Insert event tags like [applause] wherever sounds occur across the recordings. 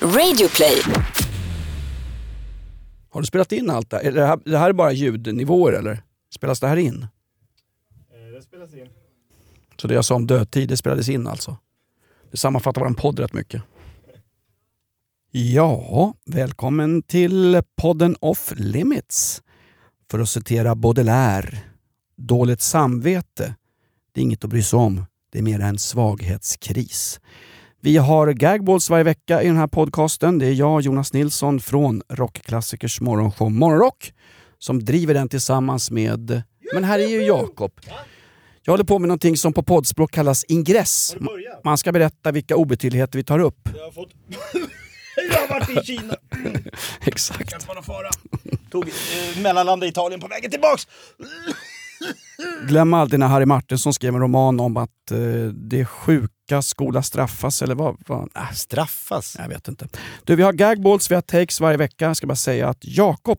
Radioplay. Har du spelat in allt det här? Är det här? Det här är bara ljudnivåer eller? Spelas det här in? Det spelas in. Så det jag sa om dödtid, det spelades in alltså? Det sammanfattar vår podd rätt mycket. Ja, välkommen till podden Off Limits. För att citera Baudelaire. Dåligt samvete, det är inget att bry sig om. Det är mer en svaghetskris. Vi har gagballs varje vecka i den här podcasten. Det är jag, Jonas Nilsson från Rockklassikers morgonshow Morgonrock som driver den tillsammans med... Men här är ju Jakob. Jag håller på med någonting som på poddspråk kallas ingress. Man ska berätta vilka obetydligheter vi tar upp. Jag har fått... [laughs] jag har varit i Kina. [laughs] Exakt. Kan fara. Tog eh, mellanlanda i Italien på vägen tillbaks. Glöm aldrig när Harry Martinsson skrev en roman om att eh, det sjuka skola straffas, eller vad? vad? Äh, Straffas? jag vet inte. Du, vi har gagballs, vi har takes varje vecka. Jag ska bara säga att Jakob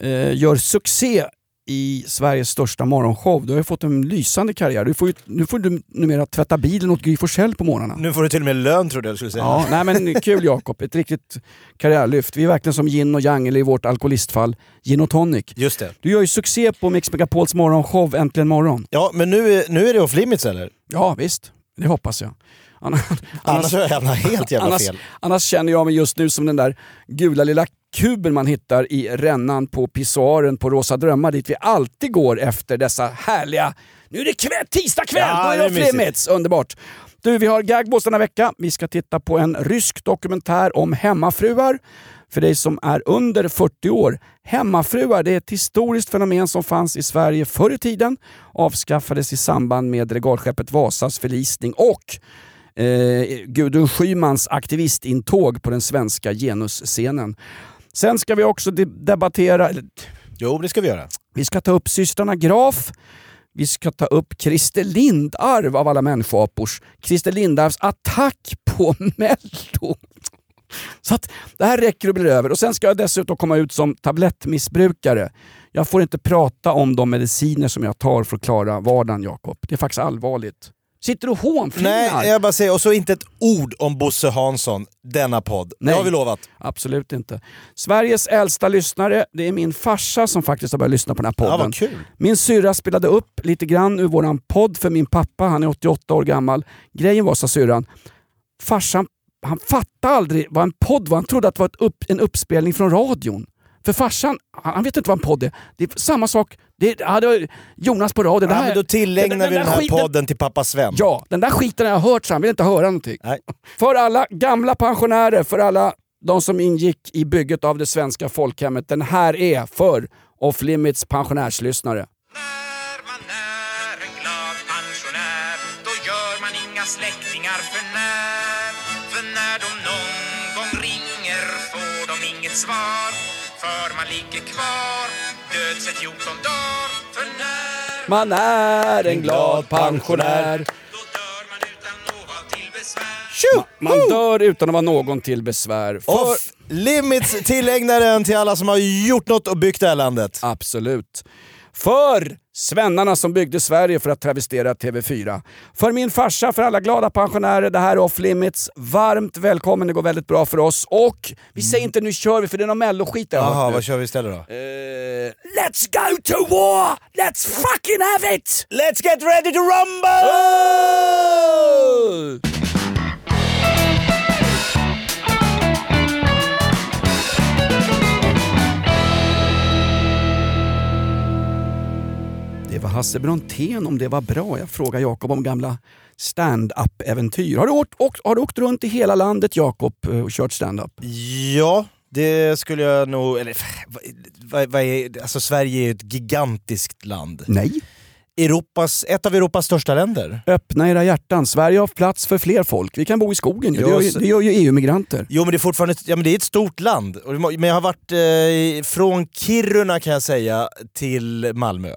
eh, gör succé i Sveriges största morgonshow. Du har ju fått en lysande karriär. Du får ju, nu får du numera tvätta bilen åt Gry Forssell på morgnarna. Nu får du till och med lön trodde jag du skulle säga. Ja, nej men kul Jakob. Ett riktigt karriärlyft. Vi är verkligen som yin och yang, eller i vårt alkoholistfall, gin och tonic. Just det. Du gör ju succé på Mix Megapols morgonshow Äntligen morgon. Ja, men nu, är- nu är det off limits eller? Ja visst, det hoppas jag. [laughs] Annars, Annars helt jävla annars, fel. annars känner jag mig just nu som den där gula lilla kuben man hittar i rännan på pissoaren på Rosa Drömmar dit vi alltid går efter dessa härliga... Nu är det kväll, tisdag kväll, Ja, då är det! Underbart! Du, vi har gagballs denna vecka. Vi ska titta på en rysk dokumentär om hemmafruar. För dig som är under 40 år. Hemmafruar det är ett historiskt fenomen som fanns i Sverige förr i tiden. Avskaffades i samband med regalskeppet Vasas förlisning och eh, Gudrun Schymans aktivistintåg på den svenska genusscenen. Sen ska vi också de- debattera, Jo, det ska vi göra. vi ska ta upp systrarna Graf, vi ska ta upp Christer Lindarw av alla människoapors. Christer Lindarws attack på [laughs] Mello. Så att det här räcker och blir över. Och sen ska jag dessutom komma ut som tablettmissbrukare. Jag får inte prata om de mediciner som jag tar för att klara vardagen, Jakob. Det är faktiskt allvarligt. Sitter du och hånflinar? Nej, jag bara säger, och så inte ett ord om Bosse Hansson, denna podd. Nej. Det har vi lovat. Absolut inte. Sveriges äldsta lyssnare, det är min farsa som faktiskt har börjat lyssna på den här Ja, podden. vad kul. Min syrra spelade upp lite grann ur våran podd för min pappa, han är 88 år gammal. Grejen var, sa syrran, farsan han fattade aldrig vad en podd var. Han trodde att det var ett upp, en uppspelning från radion. För farsan, han han vet inte vad en podd är. Det är samma sak, det, ja, det var Jonas på radio. Det Ja, men då tillägnar den- vi den den här skiten- podden till pappa Sven. Ja, den där skiten har jag hört så han vill inte höra någonting. Nej. För alla gamla pensionärer, för alla de som ingick i bygget av det svenska folkhemmet. Den här är för Off Limits pensionärslyssnare. När man är en glad pensionär Då gör man inga släktingar svar För man ligger kvar död sedan 14 dagar För när Man är en glad pensionär. då dör man utan någon till besvär Tjo! Man dör utan att vara någon till besvär. För... Off limits tillägnar den till alla som har gjort något och byggt det här landet. Absolut. För svennarna som byggde Sverige för att travestera TV4. För min farsa, för alla glada pensionärer. Det här är Off Limits. Varmt välkommen, det går väldigt bra för oss. Och vi säger inte nu kör vi för det är någon melloskit där. Jaha, hört vad kör vi istället då? Eh, let's go to war! Let's fucking have it! Let's get ready to rumble! Oh! Det var Hasse Brontén om det var bra. Jag frågar Jakob om gamla stand-up-äventyr. Har, du åkt, åkt, har du åkt runt i hela landet Jakob eh, och kört stand-up? Ja, det skulle jag nog... Eller, vad, vad, är, alltså Sverige är ju ett gigantiskt land. Nej. Europas, ett av Europas största länder. Öppna era hjärtan. Sverige har plats för fler folk. Vi kan bo i skogen ju. Det gör ju, så- det gör ju EU-migranter. Jo men det är fortfarande ja, men det är ett stort land. Men jag har varit eh, från Kiruna kan jag säga till Malmö.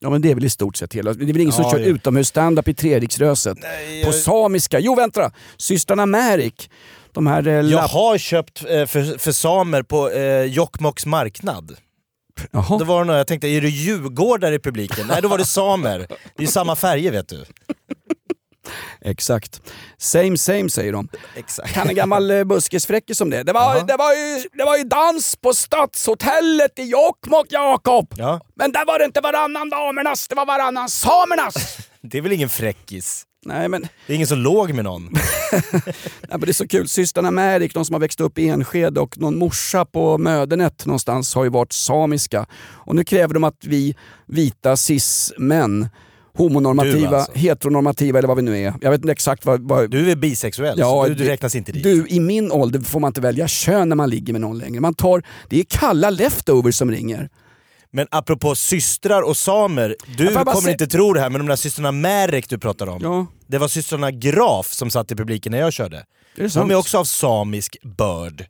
Ja men det är väl i stort sett hela. Det är väl ingen som Ja, kör ja. utomhus-standup i Treriksröset. Nej, På jag, samiska. Jo vänta Systrarna Märik. De här eh, jag lapp... har köpt eh, för, för samer på eh, Jokkmokks marknad. Jaha. Då var det några, jag tänkte, är det djurgårdar i publiken? Nej, då var det samer. Det är ju samma färger vet du. Exakt. Same same säger de. Exakt. Kan en gammal eh, buskisfräckis om det. Det var, det, var ju, det var ju dans på Stadshotellet i Jokkmokk, Jakob! Ja, Men där var det inte varannan damernas, det var varannan samernas! [laughs] det är väl ingen fräckis? Nej men, Det är ingen som låg med någon. [laughs] nej, men det är så kul. Systrarna Märik, de som har växt upp i Enskede och någon morsa på Mödernet någonstans har ju varit samiska. Och nu kräver de att vi vita cis-män, homonormativa, alltså. heteronormativa eller vad vi nu är. Jag vet inte exakt vad... vad Du är bisexuell, Ja, så du, du räknas inte dit. Du, i min ålder får man inte välja kön när man ligger med någon längre. Man tar, det är kalla leftovers som ringer. Men apropå systrar och samer, du kommer se- inte tro det här men de där systrarna Märek du pratar om. Ja, Det var systrarna Graf som satt i publiken när jag körde. är sant. De är också av samisk börd.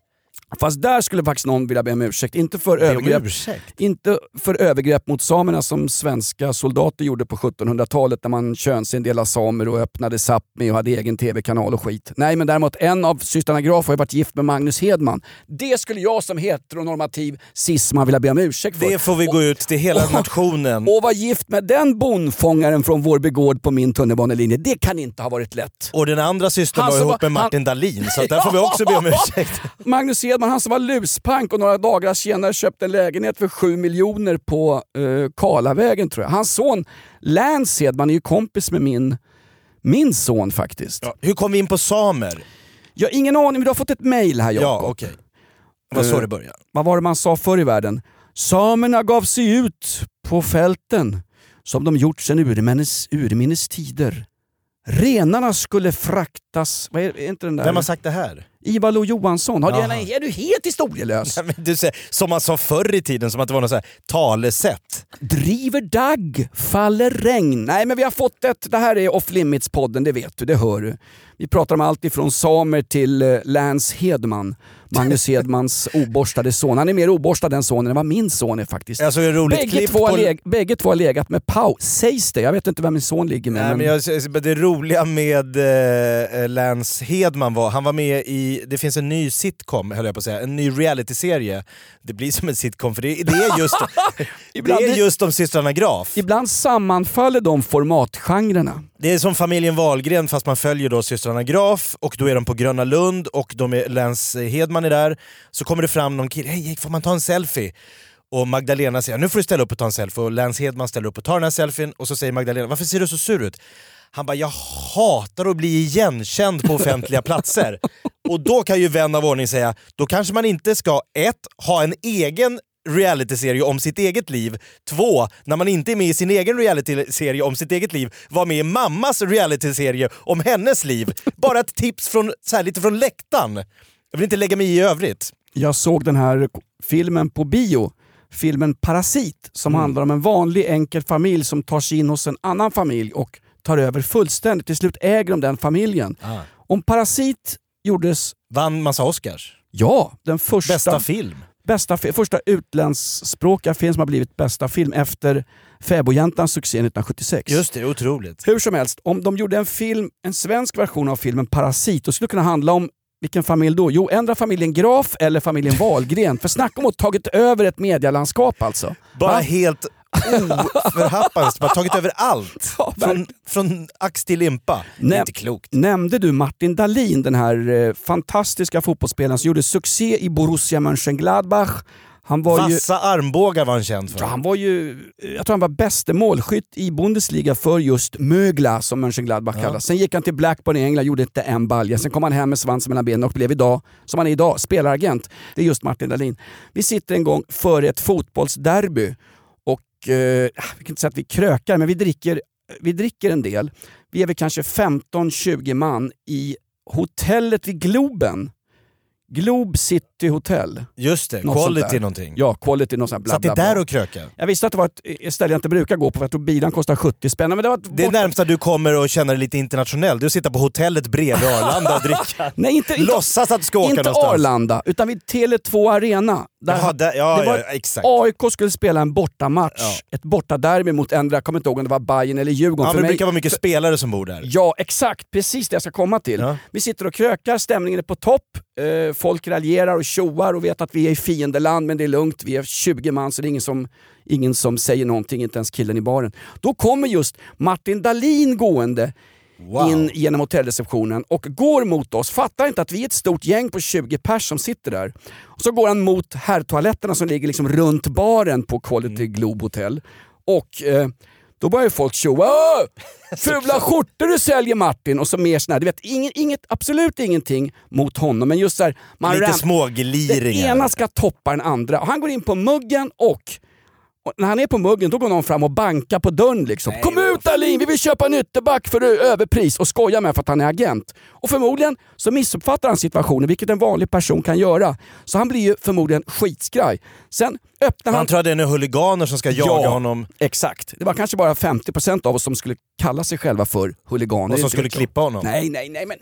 Fast där skulle faktiskt någon vilja be om ursäkt. Inte för, övergrepp, ursäkt. inte för övergrepp mot samerna som svenska soldater gjorde på 1700-talet när man könsindelade samer och öppnade Sápmi och hade egen tv-kanal och skit. Nej, men däremot en av systrarna Graf har ju varit gift med Magnus Hedman. Det skulle jag som heteronormativ cisman vilja be om ursäkt för. Det får vi gå ut till hela och- nationen. Och vara gift med den bondfångaren från Vårby gård på min tunnelbanelinje, det kan inte ha varit lätt. Och den andra systern Han var ihop med Martin Dahlin, så [laughs] där får vi också be om ursäkt. Magnus Hedman, han som var luspank och några dagar senare köpte en lägenhet för 7 miljoner på uh, Karlavägen tror jag. Hans son Lance Hedman är ju kompis med min, min son faktiskt. Ja. Hur kom vi in på samer? Jag har ingen aning, men du har fått ett mail här Ja, Jakob. okej. Det var så Eh, det började. Vad var det man sa förr i världen? Samerna gav sig ut på fälten som de gjort sedan urminnes, urminnes tider. Renarna skulle fraktas... Vad är, är inte den där? Vem har sagt det här? Ivar Lo Johansson. Har du, Jaha. är du helt historielös? Nej, Du säger, som man sa förr i tiden, som att det var något så här talesätt. Driver dagg, faller regn. Nej men vi har fått ett, det här är off limits-podden, det vet du, det hör du. Vi pratar om allt ifrån samer till eh, Lance Hedman. Magnus [laughs] Hedmans oborstade son. Han är mer oborstad än sonen än vad min son är faktiskt. Jag såg ett roligt Bägge två, på... leg, bägge två har legat med Pau, sägs det. Jag vet inte vem min son ligger med. Nej, men men jag, det roliga med eh, Lance Hedman var, han var med i, det finns en ny sitcom höll jag på att säga, en ny realityserie. Det blir som en sitcom för det, det är just, [laughs] det Ibland- är just de systrarna Graf. Ibland sammanfaller de formatgenrerna. Det är som familjen Wahlgren fast man följer då systrarna Graf och då är de på Gröna Lund och de är, Lance Hedman är där. Så kommer det fram någon kille, hej får man ta en selfie? Och Magdalena säger nu får du ställa upp och ta en selfie och Lance Hedman ställer upp och tar den här selfien och så säger Magdalena varför ser du så sur ut? Han bara jag hatar att bli igenkänd på offentliga platser. [laughs] Och då kan ju vän av ordning säga, då kanske man inte ska ett, ha en egen realityserie om sitt eget liv. Två, när man inte är med i sin egen realityserie om sitt eget liv, var med i mammas realityserie om hennes liv. Bara ett tips från, så här, lite från läktaren. Jag vill inte lägga mig i övrigt. Jag såg den här filmen på bio. Filmen Parasit som Mm. handlar om en vanlig enkel familj som tar sig in hos en annan familj och tar över fullständigt. Till slut äger de den familjen. Ah. Om Parasit gjordes, Vann massa Oscars. ja, den första, Bästa film. Bästa, första utländskspråkiga film som har blivit bästa film efter Fäbodjäntans succé 1976. Just det, otroligt. Hur som helst, om de gjorde en film, en svensk version av filmen Parasit, då skulle det kunna handla om vilken familj då? Jo, ändra familjen Graf eller familjen Wahlgren. För snacka om att tagit över ett medialandskap alltså. Bara Va? helt oförhappandes, bara tagit över allt. Ja, Från, från ax till limpa. Det är inte klokt. Nämnde du Martin Dahlin, den här eh, fantastiska fotbollsspelaren som gjorde succé i Borussia Mönchengladbach. Han var ju... Vassa armbågar var han känd för. Ja, han var ju, jag tror han var bäste målskytt i Bundesliga för just Mögla som Mönchengladbach Ja. kallas. Sen gick han till Blackburn i England, gjorde inte en balja. Sen kom han hem med svansen mellan benen och blev idag, som han är idag, spelaragent. Det är just Martin Dahlin. Vi sitter en gång före ett fotbollsderby eh, vi kan inte säga att vi krökar, men vi dricker, vi dricker en del. Vi är väl kanske 15-20 man i hotellet vid Globen. Globe City Hotel. Just det, Något quality någonting. Ja, quality, något sånt bla, Satt ni där och kröka? Jag visste att det var ett ställe jag inte brukar gå på för jag tror bilen kostar 70 spänn. Men det var ett Det är närmsta du kommer och känna dig lite internationell, det är att sitta på hotellet bredvid Arlanda och dricka. [laughs] Nej, inte, inte, Låtsas att du ska åka inte någonstans. Arlanda, utan vid Tele2 Arena. Där Jaha, där, ja, det var- ja, exakt. AIK skulle spela en bortamatch. Ja. Ett bortaderby mot ändra, jag kommer inte ihåg om det var Bayern eller Djurgården. Ja, För men det mig- brukar vara mycket spelare som bor där. Ja, exakt. Precis det jag ska komma till. Ja. Vi sitter och krökar, stämningen är på topp. Eh, folk raljerar och tjoar och vet att vi är i fiendeland, men det är lugnt. Vi är 20 man, så det är ingen som, ingen som säger någonting, inte ens killen i baren. Då kommer just Martin Dahlin gående Wow. in genom hotellreceptionen och går mot oss. Fattar inte att vi är ett stort gäng på 20 pers som sitter där. Och så går han mot herrtoaletterna som ligger liksom runt baren på Quality Globe Hotel. Och eh, då börjar ju folk tjoa "Åh, [laughs] Fula skjortor du säljer Martin! Och så mer sån här, du vet, ingen, inget, absolut ingenting mot honom men just så här, man Lite den smågliringar. ena ska toppa den andra. Och han går in på muggen och, och när han är på muggen då går någon fram och bankar på dörren. Liksom. Kom ut Dahlin, vi vill köpa en ytterback för överpris och skojar med för att han är agent. Och förmodligen så missuppfattar han situationen, vilket en vanlig person kan göra. Så han blir ju förmodligen skitskraj. Sen öppnar han... Han tror att det är några huliganer som ska jaga Ja. honom Exakt. Det var kanske bara 50% av oss som skulle kalla sig själva för huliganer. och som skulle klippa honom. Nej, nej, nej men...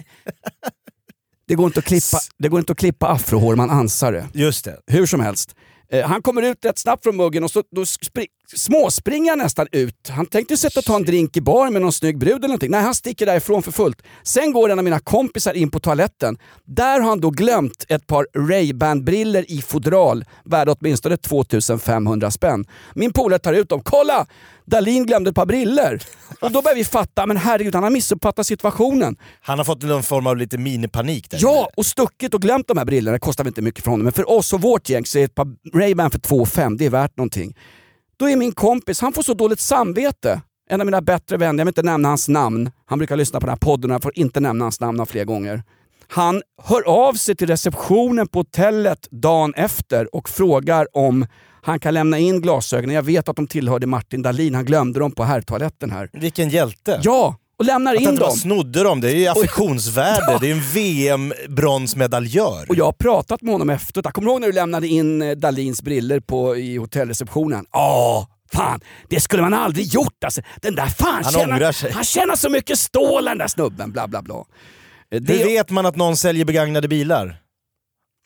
Det går inte att klippa, det går inte att klippa afrohår, man ansar det. Just det. Hur som helst. Eh, han kommer ut rätt snabbt från muggen och så, då spri- småspringer han nästan ut. Han tänkte ju sätta och ta en drink i bar med någon snygg brud eller någonting. Nej, han sticker därifrån för fullt. Sen går en av mina kompisar in på toaletten. Där har han då glömt ett par Ray-Ban-briller i fodral värda åtminstone 2500 spänn. Min polare tar ut dem. Kolla! Dalin glömde ett par briller. Och då börjar vi fatta, men herregud han har missuppfattat situationen. Han har fått någon form av lite minipanik där. Ja, och stuckit och glömt de här brillorna. Det kostar väl inte mycket för honom, men för oss och vårt gäng så är ett par Ray-Ban för 2 5 det är värt någonting. Då är min kompis, han får så dåligt samvete. En av mina bättre vänner, jag vill inte nämna hans namn. Han brukar lyssna på den här podden och jag får inte nämna hans namn av flera gånger. Han hör av sig till receptionen på hotellet dagen efter och frågar om han kan lämna in glasögonen. Jag vet att de tillhörde Martin Dahlin, han glömde dem på herrtoaletten här. Vilken hjälte. Ja, och lämnar Att in inte bara dem. snodde dem, det är ju affektionsvärde. Det är en VM-bronsmedaljör. Och jag har pratat med honom efteråt. Kommer ihåg när du lämnade in eh, Dalins briller på, i hotellreceptionen. Åh, fan! Det skulle man aldrig gjort alltså. Den där fan Han tjänar, ångrar sig. Han tjänar så mycket stål den där snubben, bla bla bla. Eh, Hur Det, vet man att någon säljer begagnade bilar?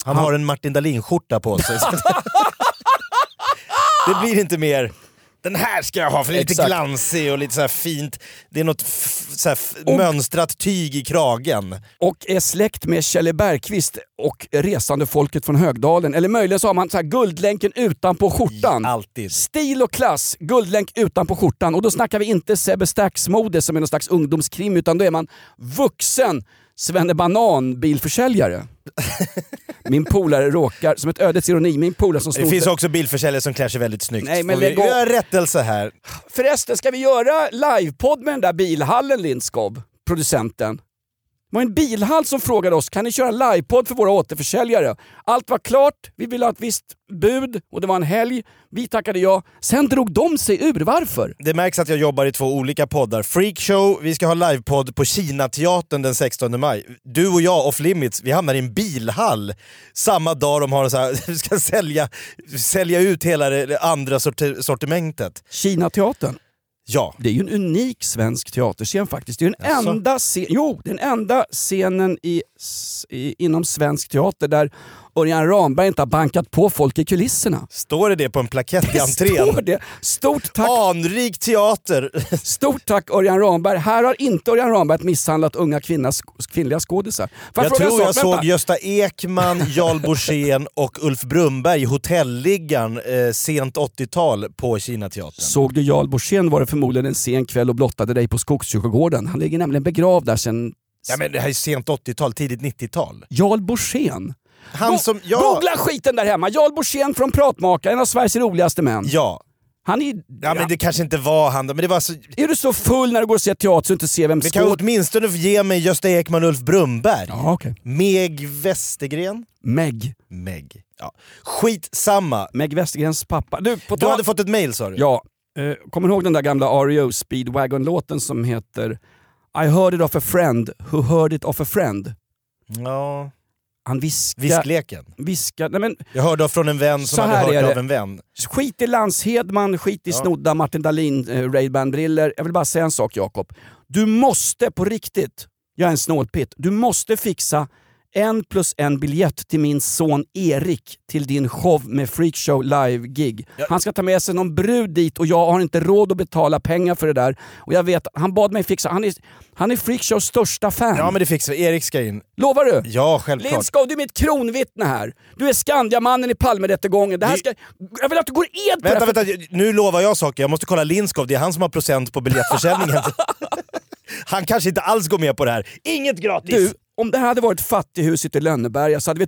Han Han- har en Martin Dahlin-skärta på sig. [laughs] [laughs] det blir inte mer den här ska jag ha för den är lite glansig och lite så här fint. Det är något så Och- mönstrat tyg i kragen. och är släkt med Kjelle Bergqvist och resande folket från Högdalen. Eller möjligen så har man så här guldlänken utanpå skjortan. Alltid. Stil och klass, guldlänk utanpå skjortan. Och då snackar vi inte Sebbe Stax-mode som är någon slags ungdomskrim, utan då är man vuxen Banan bilförsäljare. [laughs] Min polare råkar, som ett ödets ironi, min polare som Det snodde... finns också bilförsäljare som klär sig väldigt snyggt. Nej, men vi gör rättelse här. Förresten, ska vi göra livepodd med den där bilhallen Lindskov, producenten? Det var en bilhall som frågade oss, kan ni köra livepodd för våra återförsäljare? Allt var klart, vi ville ha ett visst bud och det var en helg. Vi tackade ja. Sen drog de sig ur. Varför? Det märks att jag jobbar i två olika poddar. Freakshow, vi ska ha livepodd på Kinateatern den 16 maj. Du och jag, off limits, vi hamnar i en bilhall samma dag de har så här, [laughs] ska sälja, sälja ut hela det andra sorti- sortimentet. Kinateatern. Ja. Det är ju en unik svensk teaterscen faktiskt. Det är den Jaså? enda, scen, jo, den enda scenen i, i, inom svensk teater där Örjan Ramberg inte har bankat på folk i kulisserna. Står det det på en plakett i [laughs] Det entrén? står det. Stort tack, Anrik teater! [laughs] stort tack Örjan Ramberg. Här har inte Örjan Ramberg misshandlat unga kvinnas, kvinnliga skådisar. Får Jag tror jag sak? såg. Gösta Ekman, Jarl Borssén [laughs] och Ulf Brumberg i Hotelliggan eh, sent 80-tal på Kinateatern. Såg du Jarl Borssén var det förmodligen en sen kväll och blottade dig på Skogskyrkogården. Han ligger nämligen begravd där sen... Ja, men det här är sent 80-tal, tidigt 90-tal. Jarl Borssén? Han Go- som... Ja, Googla skiten där hemma! Jarl Borssén från Pratmakaren, en av Sveriges roligaste män. ja. Han är... ja, men det kanske inte var han då, men det var så... Är du så full när du går och ser teater så du inte ser vem Vi kan skåd... åtminstone ge mig Gösta Ekman och Ulf Brumberg. Ja, okej. Meg Westergren? Meg. Meg. Ja. Skitsamma. Meg Westergrens pappa. Du, på Du hade fått ett mail sa du? Ja. Eh, kommer du ihåg den där gamla REO Speedwagon-låten som heter I heard it of a friend who heard it of a friend. ja. Han viskar... Viskleken. viskar nej men, Jag hörde från en vän som hade hört är av det. en vän. skit i Lans Hedman, skit i Ja. snodda Martin Dahlin, eh, Ray-Ban-briller. Jag vill bara säga en sak Jakob. Du måste på riktigt, jag är en snålpitt, du måste fixa en plus en biljett till min son Erik till din show med Freakshow live-gig. Han ska ta med sig någon brud dit och jag har inte råd att betala pengar för det där. Och jag vet, han bad mig fixa, han är, han är Freakshows största fan. Ja men det fixar. Erik ska in. Lovar du? Ja, självklart. Lindskov, du är mitt kronvittne här. Du är Skandiamannen i Palmerättegången. Det här ska, jag vill att du går ed på Vänta, det här. vänta, nu lovar jag saker. Jag måste kolla Lindskov, det är han som har procent på biljettförsäljningen. [laughs] Han kanske inte alls går med på det här. Inget gratis! Du, om det här hade varit fattighuset i Lönneberga så hade vi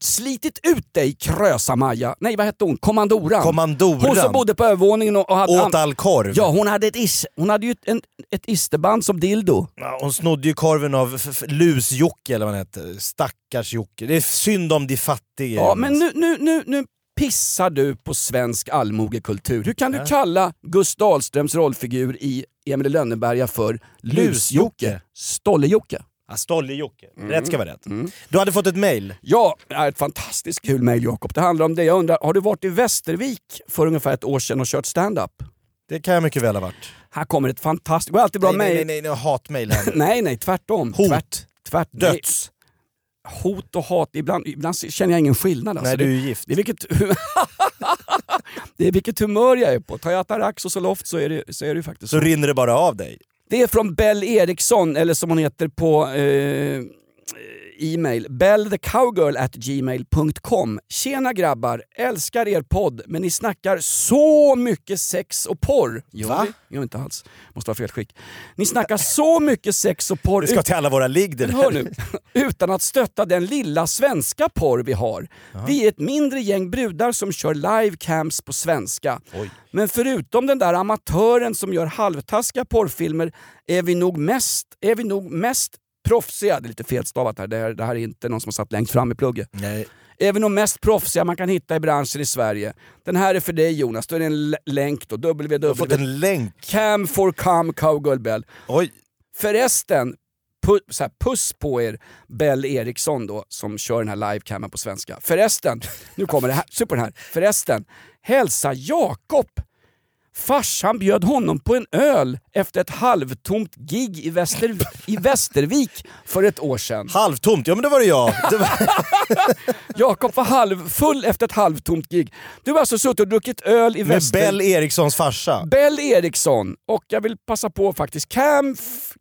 slitit ut dig Krösa-Maja. Nej, vad hette hon? Kommandoran. Kommandoran. Hon som bodde på övervåningen och, och hade... Åt all korv. Ja, hon hade ett, is, hon hade ju ett, en, ett isterband som dildo. Ja, Hon snodde ju korven av Lus-Jocke eller vad han hette. Stackars Jocke. Det är synd om de fattiga. Ja, men nu, nu, nu, nu pissar du på svensk allmogekultur. Hur kan du kalla Gus Dahlströms rollfigur i Emil Lönneberga för? Lus-Jocke. Stolle-Jocke? Stolle-Jocke. Mm. Rätt ska vara rätt. Du hade fått ett mail. Ja, det är ett fantastiskt kul mejl Jakob. Det handlar om det. Jag undrar, har du varit i Västervik för ungefär ett år sedan och kört stand-up? Det kan jag mycket väl ha varit. Här kommer ett fantastiskt... Det går alltid bra nej, nej, mejl. nej, nej, nej, hatmejl här nu. [laughs] Nej, nej, tvärtom. Hot. Tvärt, tvärt, nej. Döds. Hot och hat, ibland, ibland känner jag ingen skillnad. Alltså. Nej, du är ju gift. det, är vilket, [laughs] det är vilket humör jag är på. Tar jag Atarax och Zoloft så är det, så är det ju faktiskt Så så. rinner det bara av dig. Det är från Bell Eriksson, eller som hon heter på eh, e-mail. bellthecowgirl at gmail.com. Tjena grabbar, älskar er podd men ni snackar så mycket sex och porr. Gör Va? Gör inte alls. Måste vara fel skick. Ni snackar så mycket sex och porr Det ska till alla våra ligg det där. nu, utan att stötta den lilla svenska porr vi har. Vi är ett mindre gäng brudar som kör livecams på svenska. Oj. Men förutom den där amatören som gör halvtaskiga porrfilmer är vi nog mest, är vi nog mest proffsiga, det är lite felstavat här, det här, det här är inte någon som har satt längst fram i plugget. Nej. Vi nog mest proffsiga man kan hitta i branschen i Sverige. Den här är för dig Jonas, då är det en länk då, Du har fått www. en länk. Cam for come cowgirl bell. Oj. Förresten, pu så här, puss på er Bell Eriksson då som kör den här livecamen på svenska. Förresten, nu kommer det här, se på den här. Förresten, hälsa Jakob. Farsan bjöd honom på en öl efter ett halvtomt gig i, Väster, i Västervik för ett år sedan. Halvtomt, ja men det var det jag. Det var... [laughs] Jakob var halvfull efter ett halvtomt gig. Du har alltså suttit och druckit öl i Med Väster... Bell Erikssons farsa. Bell Eriksson och jag vill passa på faktiskt, cam,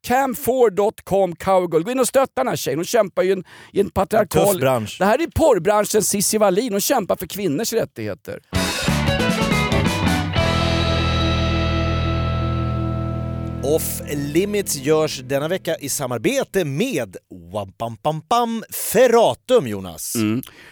cam4.com cowgirl. Gå in och stötta den här tjejen. Hon kämpar ju i en, i en patriarkal... Tuff bransch. Det här är porrbranschens Cissi Wallin. Hon kämpar för kvinnors rättigheter. Off Limits görs denna vecka i samarbete med Wampampampam Ferratum Jonas.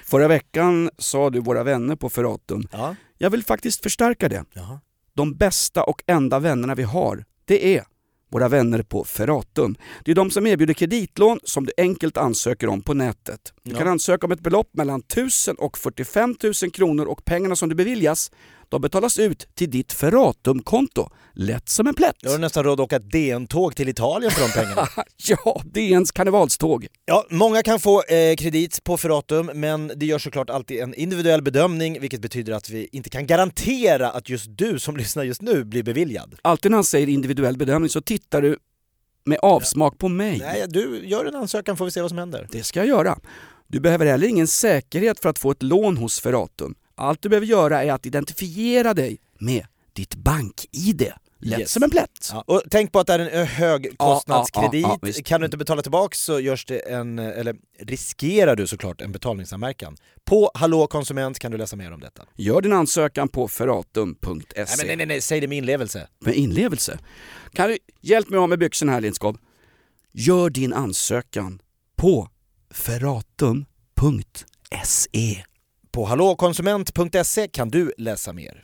Förra veckan sa du våra vänner på Ferratum. Ja. Jag vill faktiskt förstärka det. Jaha. De bästa och enda vännerna vi har, det är våra vänner på Ferratum. Det är de som erbjuder kreditlån som du enkelt ansöker om på nätet. Du Ja. kan ansöka om ett belopp mellan 1000 och 45 000 kronor och pengarna som du beviljas, de betalas ut till ditt Ferratum-konto. Lätt som en plätt. Jag har nästan råd att åka DN-tåg till Italien för de pengarna. [laughs] Ja, DNs karnevalståg. Ja, många kan få eh, kredit på Ferratum men det görs såklart alltid en individuell bedömning vilket betyder att vi inte kan garantera att just du som lyssnar just nu blir beviljad. Alltid när han säger individuell bedömning så tittar du med avsmak på mig. Nej, du gör en ansökan får vi se vad som händer. Det ska jag göra. Du behöver heller ingen säkerhet för att få ett lån hos Ferratum. Allt du behöver göra är att identifiera dig med ditt bank-id. Lätt Yes. som en plätt. Ja, och tänk på att det är en högkostnadskredit. Ja, ja, kan du inte betala tillbaka så görs det en, eller riskerar du såklart en betalningsanmärkan. På Hallå konsument kan du läsa mer om detta. Gör din ansökan på ferratum.se. Nej, nej, nej, säg det med inlevelse. Med inlevelse. Kan du hjälp mig av med byxorna här Lindskov? Gör din ansökan på ferratum.se. På hallåkonsument.se kan du läsa mer.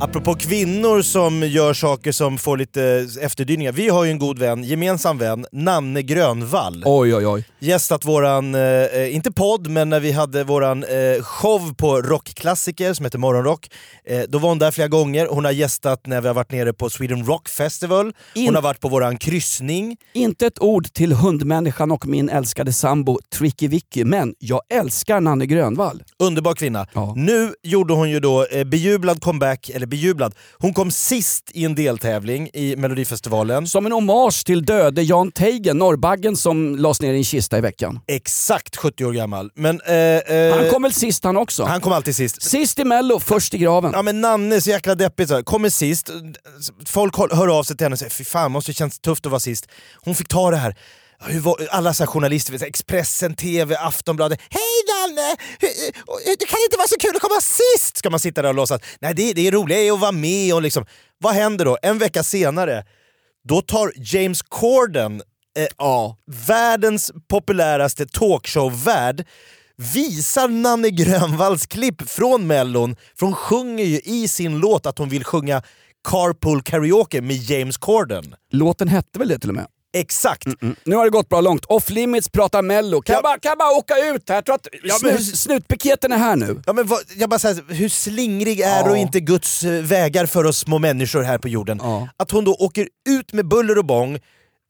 Apropå kvinnor som gör saker som får lite efterdyningar. Vi har ju en god vän, gemensam vän, Nanne Grönvall. Oj, oj, oj. Gästat våran, eh, inte podd, men när vi hade våran eh, show på rockklassiker som heter Morgonrock. Eh, då var hon där flera gånger, hon har gästat när vi har varit nere på Sweden Rock Festival, hon In- har varit på våran kryssning. Inte ett ord till hundmänniskan och min älskade sambo Tricky Vicky, men jag älskar Nanne Grönvall. Underbar kvinna. Ja. Nu gjorde hon ju då eh, bejublad comeback, eller bejublad, hon kom sist i en deltävling i Melodifestivalen. Som en hommage till döde Jan Teigen, norrbaggen som lades ner i en kista i veckan. Exakt 70 år gammal. Men, eh, eh, Han kom väl sist han också? han kom alltid sist. Sist i mello, först i graven. Ja men Nanne är så jäkla deppigt, så här. kommer sist, folk hör- av sig till henne och säger fy fan måste känns tufft att vara sist. Hon fick ta det här. Alla så journalister, Expressen, TV, Aftonbladet. Hej Nanne! Hur- Det kan inte vara så kul att komma sist! Ska man sitta där och låtsas. Nej det, det är roligt att vara med och liksom. Vad händer då? En vecka senare, då tar James Corden, eh, världens populäraste talkshow-värd, visar Nanne Grönvalls klipp från Mellon, för hon sjunger ju i sin låt att hon vill sjunga Carpool Karaoke med James Corden. Låten hette väl det till och med? Exakt! Nu har det gått bra långt. Off limits pratar mello. Kan, Ja. jag, bara, kan jag bara åka ut här? Jag tror att Ja, men- snu, snutpiketen är här nu. Ja, men vad, jag bara säger, hur slingrig är Ja. och inte Guds eh, vägar för oss små människor här på jorden? Ja. Att hon då åker ut med buller och bång,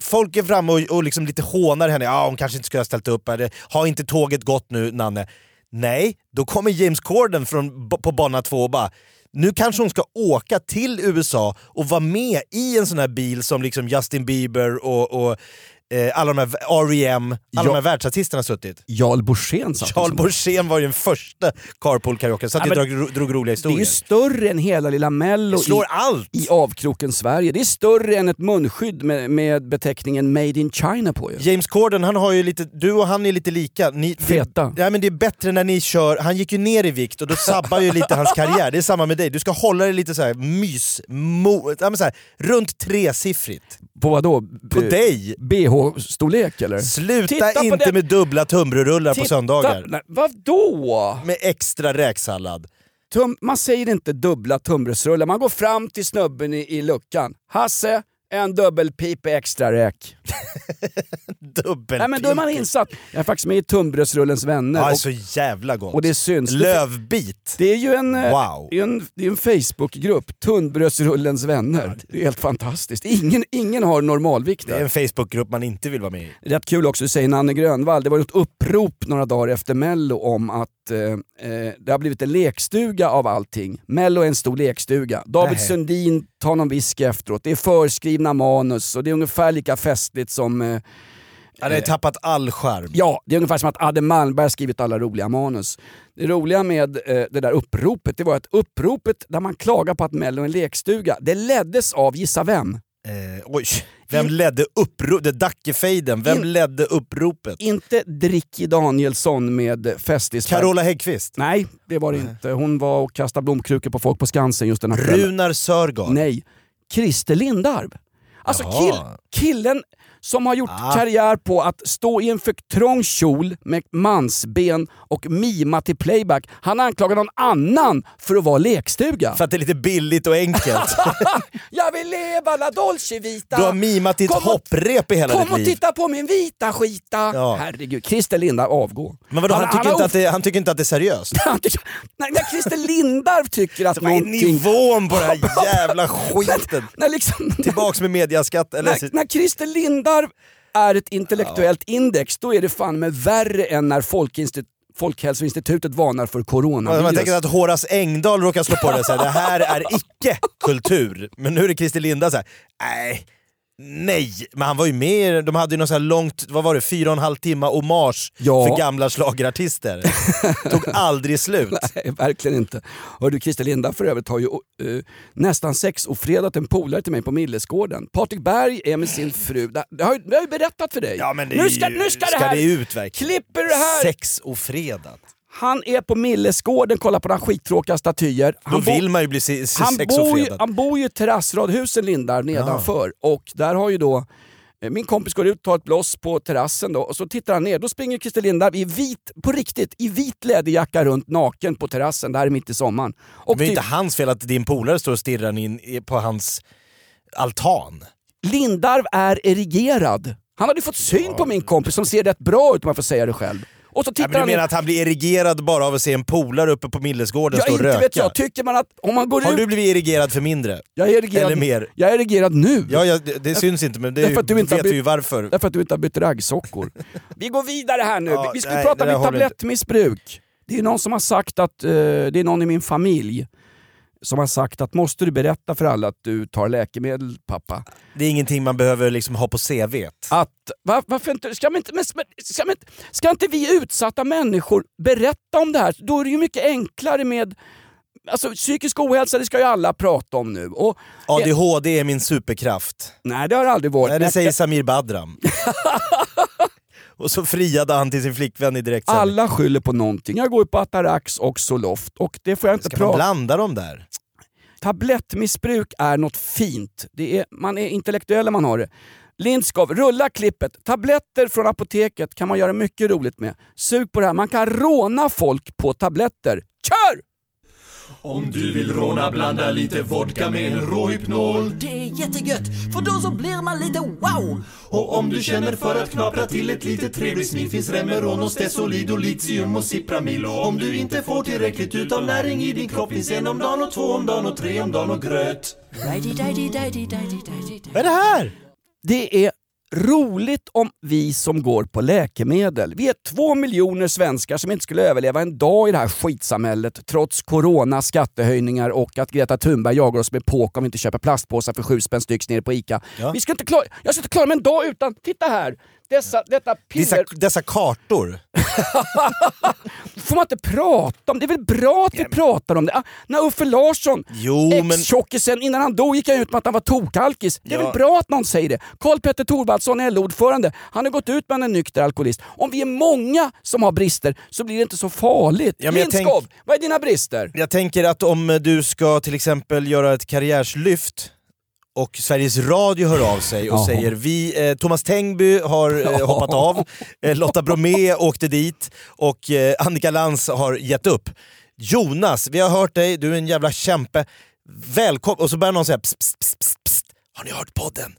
folk är framme och, och liksom lite hånar henne, ja hon kanske inte skulle ha ställt upp, eller har inte tåget gått nu Nanne? Nej, då kommer James Corden från, på bana två och bara nu kanske hon ska åka till USA och vara med i en sån här bil som liksom Justin Bieber och, och eh, alla de här R.E.M. alla Ja. de här världsartisterna suttit. Jarl Borssén satt som- Borssén var ju den första carpool karaoke, så att Ja, men drog, drog roliga Det är historier. ju större än hela lilla mello slår i, allt! i avkroken Sverige. Det är större än ett munskydd med, med beteckningen Made in China på ju. James Corden, han har ju lite, du och han är lite lika. Ni, Feta. Det, ja, men det är bättre när ni kör, han gick ju ner i vikt och då sabbar ju lite hans [laughs] karriär. Det är samma med dig, du ska hålla dig lite så här mys, mo, ja, så här, runt tresiffrigt. På vad då? På dig! BH-storlek eller? Sluta Titta inte med dubbla tunnbrödsrullar på söndagar. Nej, vadå? Med extra räksallad. Tum, man säger inte dubbla tunnbrödsrullar, man går fram till snubben i, i luckan. Hasse, en dubbelpipa extra räk. [laughs] Dubbel Nej men då är man insatt. Jag är faktiskt med i tunnbrödsrullens vänner. Ja, det är och, så jävla gott. och det syns. Lövbit. Det är ju en, eh, Wow. det är en, det är en Facebookgrupp, Tunnbrödsrullens vänner. Det är helt fantastiskt. Ingen, ingen har normalvikt Det är där. en Facebookgrupp man inte vill vara med i. Rätt kul också, du säger Nanne Grönvall. Det var ett upprop några dagar efter Mello om att eh, eh, det har blivit en lekstuga av allting. Mello är en stor lekstuga. David Nej. Sundin tar någon whisky efteråt. Det är förskrivna manus och det är ungefär lika festligt som eh, Han har tappat all charm. Ja, det är ungefär som att Adde Malmberg skrivit alla roliga manus. Det roliga med eh, det där uppropet, det var att uppropet där man klagar på att Mello är en lekstuga, det leddes av, gissa vem? Eh, oj, [laughs] vem ledde uppropet? Dackefejden, vem In- ledde uppropet? Inte Dricky Danielsson med Festis. Carola Häggkvist? Nej, det var det inte. Hon var och kastade blomkrukor på folk på Skansen just den här. Runar Sörgard? Nej, Christer Lindarw. Alltså kill, killen som har gjort Ah. karriär på att stå i en för trång kjol med mansben och mima till playback. Han anklagar någon annan för att vara lekstuga. För att det är lite billigt och enkelt. [laughs] Jag vill leva la dolce vita. Du har mimat ditt Kom och- hopprep i hela Kom ditt och liv. titta på min vita skita. Ja. Herregud, Christer Lindarw avgå. Men vadå, han, tycker har inte att det, han tycker inte att det är seriöst? [laughs] han tycker- när, när Christer Lindarw tycker att [laughs] någonting... nivån på den här jävla skiten? När liksom, Tillbaks med mediaskatt, eller? när, när Christer Lindarw är ett intellektuellt index, då är det fan med värre än när Folkinsti- Folkhälsoinstitutet varnar för coronavirus. man tänker att Horace Engdahl råkar slå på det och säga det här är icke kultur. Men nu är det Christer Linda så här, nej, nej. Men han var ju med, de hade ju något så långt, vad var det, fyra och en halv timme hommage Ja. för gamla schlagerartister. [laughs] Tog aldrig slut. Nej, verkligen inte. Hör du, Christer Linda för övrigt har ju eh, nästan sexofredat en polare till mig på Millesgården. Patrik Berg är med sin fru. Det, har, jag- det har ju berättat för dig. Ja men nu ska, ju, nu ska, det här... det ut verkligen. Klipper det här? Sex och fredag. Han är på Millesgården, kollar på några skittråkiga statyer. Då Han bo- vill man ju bli se, se han bor, och ju, fredad. han bor ju i terrassradhusen Lindar nedanför och där har ju då Eh, Min kompis går ut, tar ett bloss på terrassen då, och så tittar han ner. Då springer Christer Lindarw i vit, på riktigt, i vit läderjacka runt naken på terrassen. Det här är mitt i sommaren. Och Det är typ- inte hans fel att din polare står och stirrar in på hans altan. Lindarw är erigerad. Han hade fått syn på min kompis som ser rätt bra ut om jag får säga det själv. Och så Ja, tittar men du menar ner. att han blir erigerad bara av att se en polare uppe på Millesgården Ja, stå och röka? vet jag. Tycker man att om man går Har ut... du blivit erigerad för mindre? Jag är erigerad, Eller mer? Jag är erigerad nu. Ja, ja det, det syns inte men det ju, att du vet vi ju varför. Därför att du inte har bytt raggsockor. [laughs] Vi går vidare här nu. Ja, vi ska nej, prata om inte. tablettmissbruk. Det är någon som har sagt att, eh, det är någon i min familj som har sagt att måste du berätta för alla att du tar läkemedel pappa? Det är ingenting man behöver liksom ha på CVt. Att, va, varför inte, ska, man inte, men, ska, inte, ska inte vi utsatta människor berätta om det här? Då är det ju mycket enklare med Alltså psykisk ohälsa det ska ju alla prata om nu. Och, ADHD är min superkraft. nej det har det aldrig varit. Nej, det säger Samir Badram. [laughs] och så friade han till sin flickvän i direktsändning. alla skyller på någonting. Jag går ju på Atarax och Zoloft och det får jag inte Ska man prata blanda dem där? Tablettmissbruk är något fint. Det är, man är intellektuell när man har det. Lindskov, rulla klippet. Tabletter från apoteket kan man göra mycket roligt med. Sug på det här. Man kan råna folk på tabletter. Kör! Om du vill råna, blanda lite vodka med en Rohypnol. Det är jättegött, för då så blir man lite wow! Och om du känner för att knapra till ett litet trevligt smil finns Remeron och Stesolid och Litium och Cipramil. Och om du inte får tillräckligt utav näring i din kropp finns en om dagen och två om dagen och tre om dagen och gröt. Vad är det här? Det är roligt om vi som går på läkemedel. Vi är två miljoner svenskar som inte skulle överleva en dag i det här skitsamhället trots corona, skattehöjningar och att Greta Thunberg jagar oss med påk om vi inte köper plastpåsar för sju spänn styck nere på ICA. Ja. Vi ska inte klara, jag ska inte klara mig en dag utan, titta här! Dessa, detta Dessa, piller dessa kartor. [laughs] får man inte prata om. Det är väl bra att vi pratar om det. Ah, när Uffe Larsson, Jo, men- ex-tjockisen, innan han dog gick han ut med att han var tokalkis. Det är Ja. väl bra att någon säger det. Karl-Petter Thorwaldsson är LO-ordförande. Han har gått ut med en nykter alkoholist. Om vi är många som har brister så blir det inte så farligt. Ja, Lindskov, tänk- vad är dina brister? Jag tänker att om du ska till exempel göra ett karriärslyft och Sveriges Radio hör av sig och säger vi, eh, Thomas Tengby har eh, hoppat av, eh, Lotta Bromé åkte dit och eh, Annika Lantz har gett upp. Jonas, vi har hört dig, du är en jävla kämpe. Välkommen! Och så börjar någon säga psst, psst, psst, psst, psst. Har ni hört podden?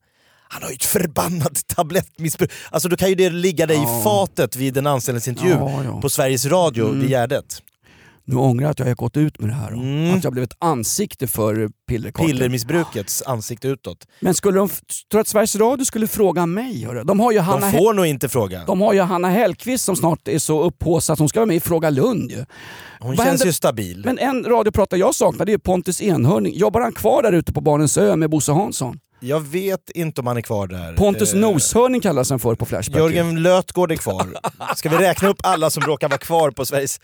Han har ju ett förbannat [laughs] tablettmissbruk. Alltså då kan ju det ligga dig i fatet vid en anställningsintervju Ja, ja. Mm. på Sveriges Radio vid Gärdet. Nu ångrar jag att jag har gått ut med det här. Mm. Att jag blev ett ansikte för pillerkartor. Pillermissbrukets ansikte utåt. Men skulle de, tror du att Sveriges Radio skulle fråga mig? Hörru? De har ju Hanna De får nog inte fråga. De har ju Hanna Hellquist som snart är så upphaussad att hon ska vara med i Fråga Lund ju. Hon Vad känns händer- ju stabil. Men en radiopratare jag saknar det är Pontus Enhörning. Jobbar han kvar där ute på Barnens ö med Bosse Hansson? Jag vet inte om han är kvar där. Pontus Eh, Noshörning kallas han för på Flashback. Jörgen Lötgård är kvar. Ska vi räkna upp alla som råkar vara kvar på Sveriges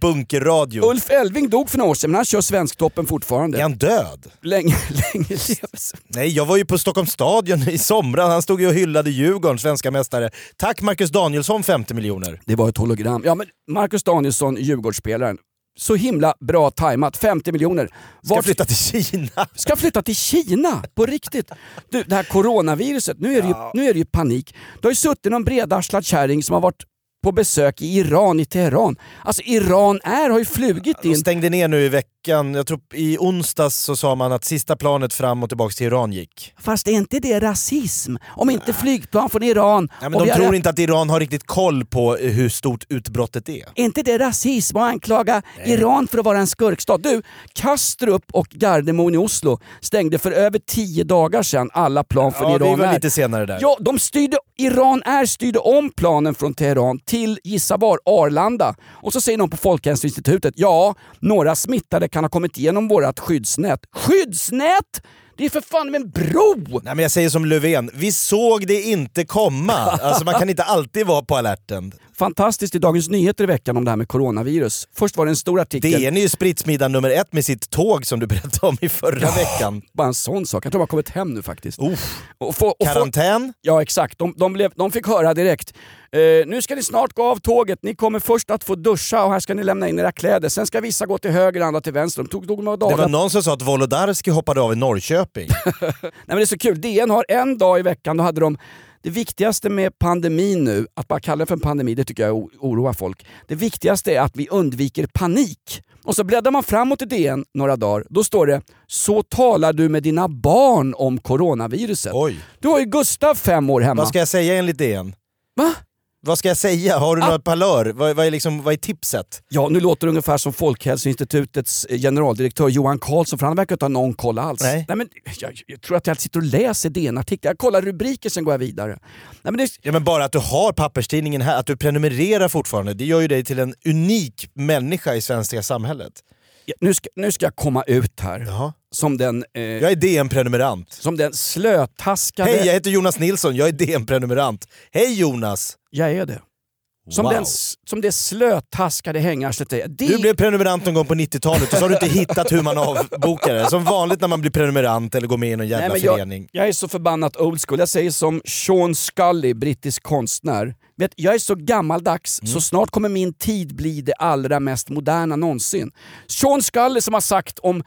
bunkerradio? Ulf Elving dog för några år sedan men han kör Svensktoppen fortfarande. Är han död? Länge, [laughs] länge leve. Nej, jag var ju på Stockholms stadion i somras. Han stod ju och hyllade Djurgården, svenska mästare. Tack Marcus Danielsson 50 miljoner. Det var ett hologram. Ja men Marcus Danielsson, Djurgårdsspelaren. Så himla bra tajmat, 50 miljoner. Ska Vart- flytta till Kina. [laughs] ska flytta till Kina, på riktigt. Du, det här coronaviruset, nu är det ju, nu är det ju panik. Det har ju suttit någon bredarslad kärring som har varit på besök i Iran, i Teheran. Alltså Iran är har ju flugit De in. stängde ner nu i veckan. Jag tror i onsdags så sa man att sista planet fram och tillbaka till Iran gick. Fast är inte det rasism? Om inte flygplan från Iran... Ja, men de tror inte att Iran har riktigt koll på eh, hur stort utbrottet är. Är inte det rasism att anklaga Iran för att vara en skurkstat? Du, Kastrup och Gardermoen i Oslo stängde för över tio dagar sedan alla plan från Ja, Iran vi var lite senare där. Ja, de styrde, Iran är styrde om planen från Teheran till, gissa var, Arlanda. Och så säger någon på Folkhälsoinstitutet, ja, några smittade kan ha kommit igenom vårt skyddsnät. Skyddsnät? Det är för fan med en bro! Nej, men jag säger som Löfven, vi såg det inte komma. Alltså, man kan inte alltid vara på alerten. Fantastiskt i Dagens Nyheter i veckan om det här med coronavirus. Först var det en stor artikel. DN är ju spritsmiddag nummer ett med sitt tåg som du berättade om i förra veckan. Bara en sån sak. Jag tror de har kommit hem nu faktiskt. Uff. Och få, och få, Karantän? ja exakt, de, de, blev, de fick höra direkt. Eh, nu ska ni snart gå av tåget. Ni kommer först att få duscha och här ska ni lämna in era kläder. Sen ska vissa gå till höger och andra till vänster. De tog, tog några dagar. Det var någon som sa att Wolodarski hoppade av i Norrköping. [laughs] Nej, men det är så kul. DN har en dag i veckan, då hade de det viktigaste med pandemin nu, att bara kalla det för en pandemi, det tycker jag oroar folk. Det viktigaste är att vi undviker panik. Och så bläddrar man framåt i DN några dagar, då står det “Så talar du med dina barn om coronaviruset”. Oj. Du har ju Gustav fem år hemma. Vad ska jag säga enligt DN? Va? Vad ska jag säga? Har du Ah. några palör? Vad, vad, är liksom, vad är tipset? Ja, nu låter det ungefär som Folkhälsoinstitutets eh, generaldirektör Johan Carlsson, för han verkar inte ha någon koll alls. Nej. men, jag, jag tror att jag sitter och läser DN-artiklar. Jag kollar rubriker, sen går jag vidare. Nej, men det, Ja, men bara att du har papperstidningen här, att du prenumererar fortfarande, det gör ju dig till en unik människa i svenska samhället. Ja, nu, ska, nu ska jag komma ut här Jaha. Som den, eh, Jag är DN-prenumerant. som den slötaskade... Hej, jag heter Jonas Nilsson, jag är DN-prenumerant. Hej Jonas! Jag är det. Som, Wow. den, som det slötaskade hängarslet är. Det, Du blev prenumerant någon gång på 90-talet och så har du inte hittat hur man avbokar det. Som vanligt när man blir prenumerant eller går med i någon jävla Nej, förening. jag, jag är så förbannat old school. Jag säger som Sean Scully, brittisk konstnär. Vet, jag är så gammaldags Mm. så snart kommer min tid bli det allra mest moderna någonsin. Sean Scully som har sagt om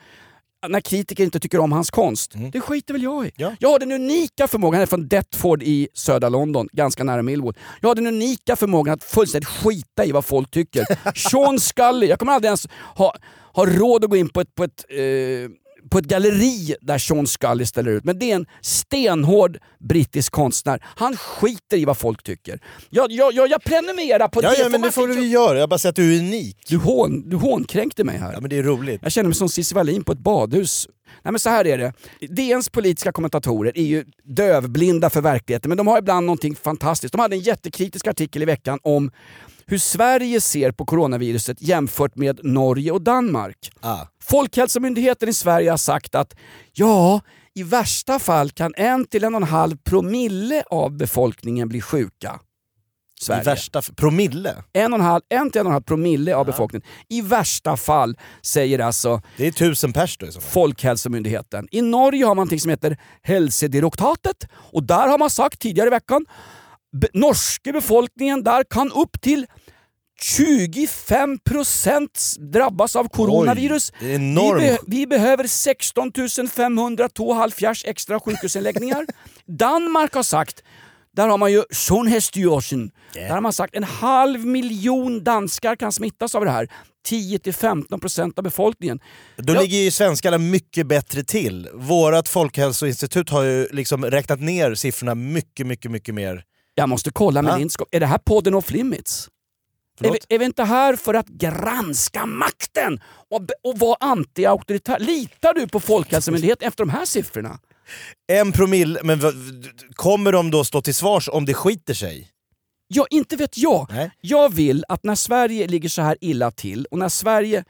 när kritiker inte tycker om hans konst. Det skiter väl jag i. Mm. Ja. Jag har den unika förmågan, han är från Deptford i södra London, ganska nära Millwall. Jag har den unika förmågan att fullständigt skita i vad folk tycker. [laughs] Sean Scully, jag kommer aldrig ens ha, ha råd att gå in på ett, på ett eh, på ett galleri där Sean Scully ställer ut. Men det är en stenhård brittisk konstnär. Han skiter i vad folk tycker. Jag, jag, jag, jag prenumererar på Ja, det. ja men det får du göra. Jag bara säger att du är unik. du, hån, du hånkränkte mig här. Ja men det är roligt. Jag känner mig som Cissi Wallin på ett badhus. Nej men så här är det. DNs politiska kommentatorer är ju dövblinda för verkligheten men de har ibland någonting fantastiskt. De hade en jättekritisk artikel i veckan om hur Sverige ser på coronaviruset jämfört med Norge och Danmark. Ah. Folkhälsomyndigheten i Sverige har sagt att ja, i värsta fall kan en till en och en halv promille av befolkningen bli sjuka. Sverige. I värsta promille. En, och en, halv, en till en och en halv promille av befolkningen. I värsta fall, säger alltså Det är tusen pers då i så fall. Folkhälsomyndigheten. I Norge har man något som heter Helsedirektoratet och där har man sagt tidigare i veckan be, norska befolkningen där kan upp till 25% drabbas av coronavirus. Oj. Vi, be, vi behöver 16 500 2,5 extra sjukhusinläggningar. [laughs] Danmark har sagt där har man ju Sundhedsstyrelsen. Där har man sagt en halv miljon danskar kan smittas av det här. 10-15% av befolkningen. Då Ja. ligger ju svenskarna mycket bättre till. Vårat folkhälsoinstitut har ju liksom räknat ner siffrorna mycket, mycket, mycket mer. Jag måste kolla med Ja. din skop. Är det här podden off limits? Är vi, är vi inte här för att granska makten och, och vara anti-auktoritär? Litar du på Folkhälsomyndigheten efter de här siffrorna? En promille, men kommer de då stå till svars om det skiter sig? Ja, inte vet jag. Nej. Jag vill att när Sverige ligger så här illa till och när Sverige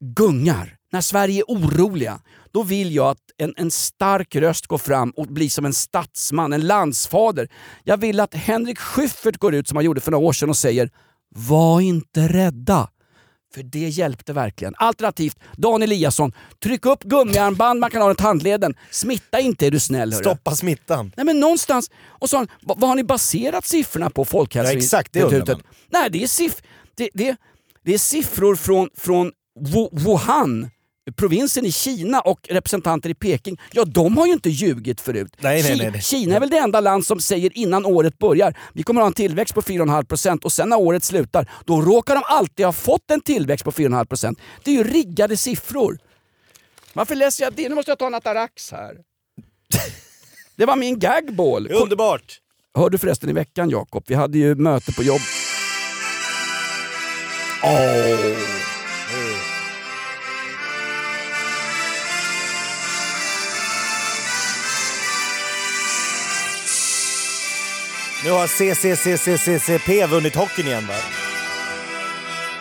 gungar, när Sverige är oroliga, då vill jag att en, en stark röst går fram och blir som en statsman, en landsfader. Jag vill att Henrik Schyffert går ut som han gjorde för några år sedan och säger “Var inte rädda”. För det hjälpte verkligen. Alternativt, Dan Eliasson, tryck upp gummiarmband man kan ha runt handleden. Smitta inte är du snäll. hörru. Stoppa smittan. Nej men någonstans. Och så, vad, vad har ni baserat siffrorna på, Folkhälsoinstitutet? Ja. Nej, det är, siff det, det, det är siffror från, från Wu- Wuhan, provinsen i Kina och representanter i Peking. Ja, de har ju inte ljugit förut. Nej, Ki- nej, nej. Kina är väl det enda land som säger innan året börjar, vi kommer ha en tillväxt på 4,5% och sen när året slutar, då råkar de alltid ha fått en tillväxt på 4,5%. Det är ju riggade siffror. Varför läser jag det? Nu måste jag ta en Atarax här. Det var min gagball. Underbart! Hörde du förresten i veckan Jakob, vi hade ju möte på jobb. Åh. Nu har CCCCCP vunnit hockeyn igen va?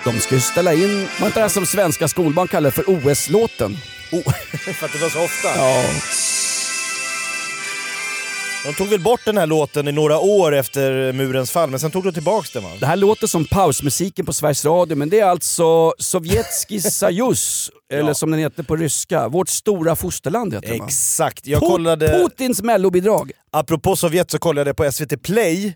De ska ju ställa in, var inte det här som svenska skolbarn kallar för OS-låten? Oh, [laughs] för att det var så ofta. Ja. De tog väl bort den här låten i några år efter murens fall, men sen tog de tillbaks den va? Det här låter som pausmusiken på Sveriges Radio, men det är alltså Sovjetski [laughs] Sajus, eller som den heter på ryska, vårt stora fosterland heter den? Exakt, jag kollade... Putins mellobidrag. Apropå Sovjet så kollade jag på SVT Play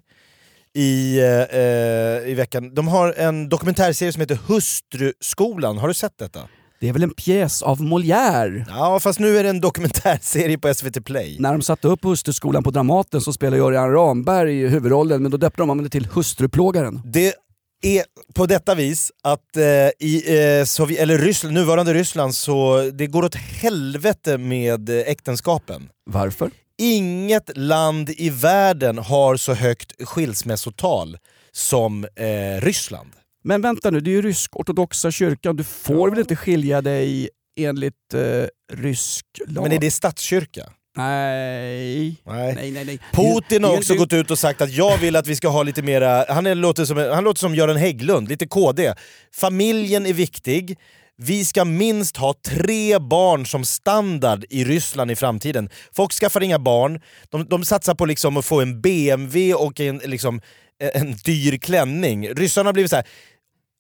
i, eh, eh, i veckan. De har en dokumentärserie som heter Hustruskolan, har du sett detta? Det är väl en pjäs av Molière? Ja, fast nu är det en dokumentärserie på SVT Play. När de satte upp Hustruskolan på Dramaten så spelade Örjan Ramberg huvudrollen, men då döpte de om det till Hustruplågaren. Det är på detta vis att eh, i eh, Sovjet, eller Ryssland, nuvarande Ryssland så det går åt helvete med äktenskapen. Varför? Inget land i världen har så högt skilsmässotal som eh, Ryssland. Men vänta nu, det är ju rysk-ortodoxa kyrkan. Du får väl inte skilja dig enligt eh, rysk lag? Men är det statskyrka? Nej. Nej. Nej, nej, nej. Putin har också gått ut och sagt att jag vill att vi ska ha lite mera, han, är, låter, som, han låter som Göran Hägglund, lite KD. Familjen är viktig, vi ska minst ha tre barn som standard i Ryssland i framtiden. Folk skaffar inga barn, de, de satsar på liksom att få en BMW och en, liksom, Eh, en dyr klänning. Ryssarna har blivit så här.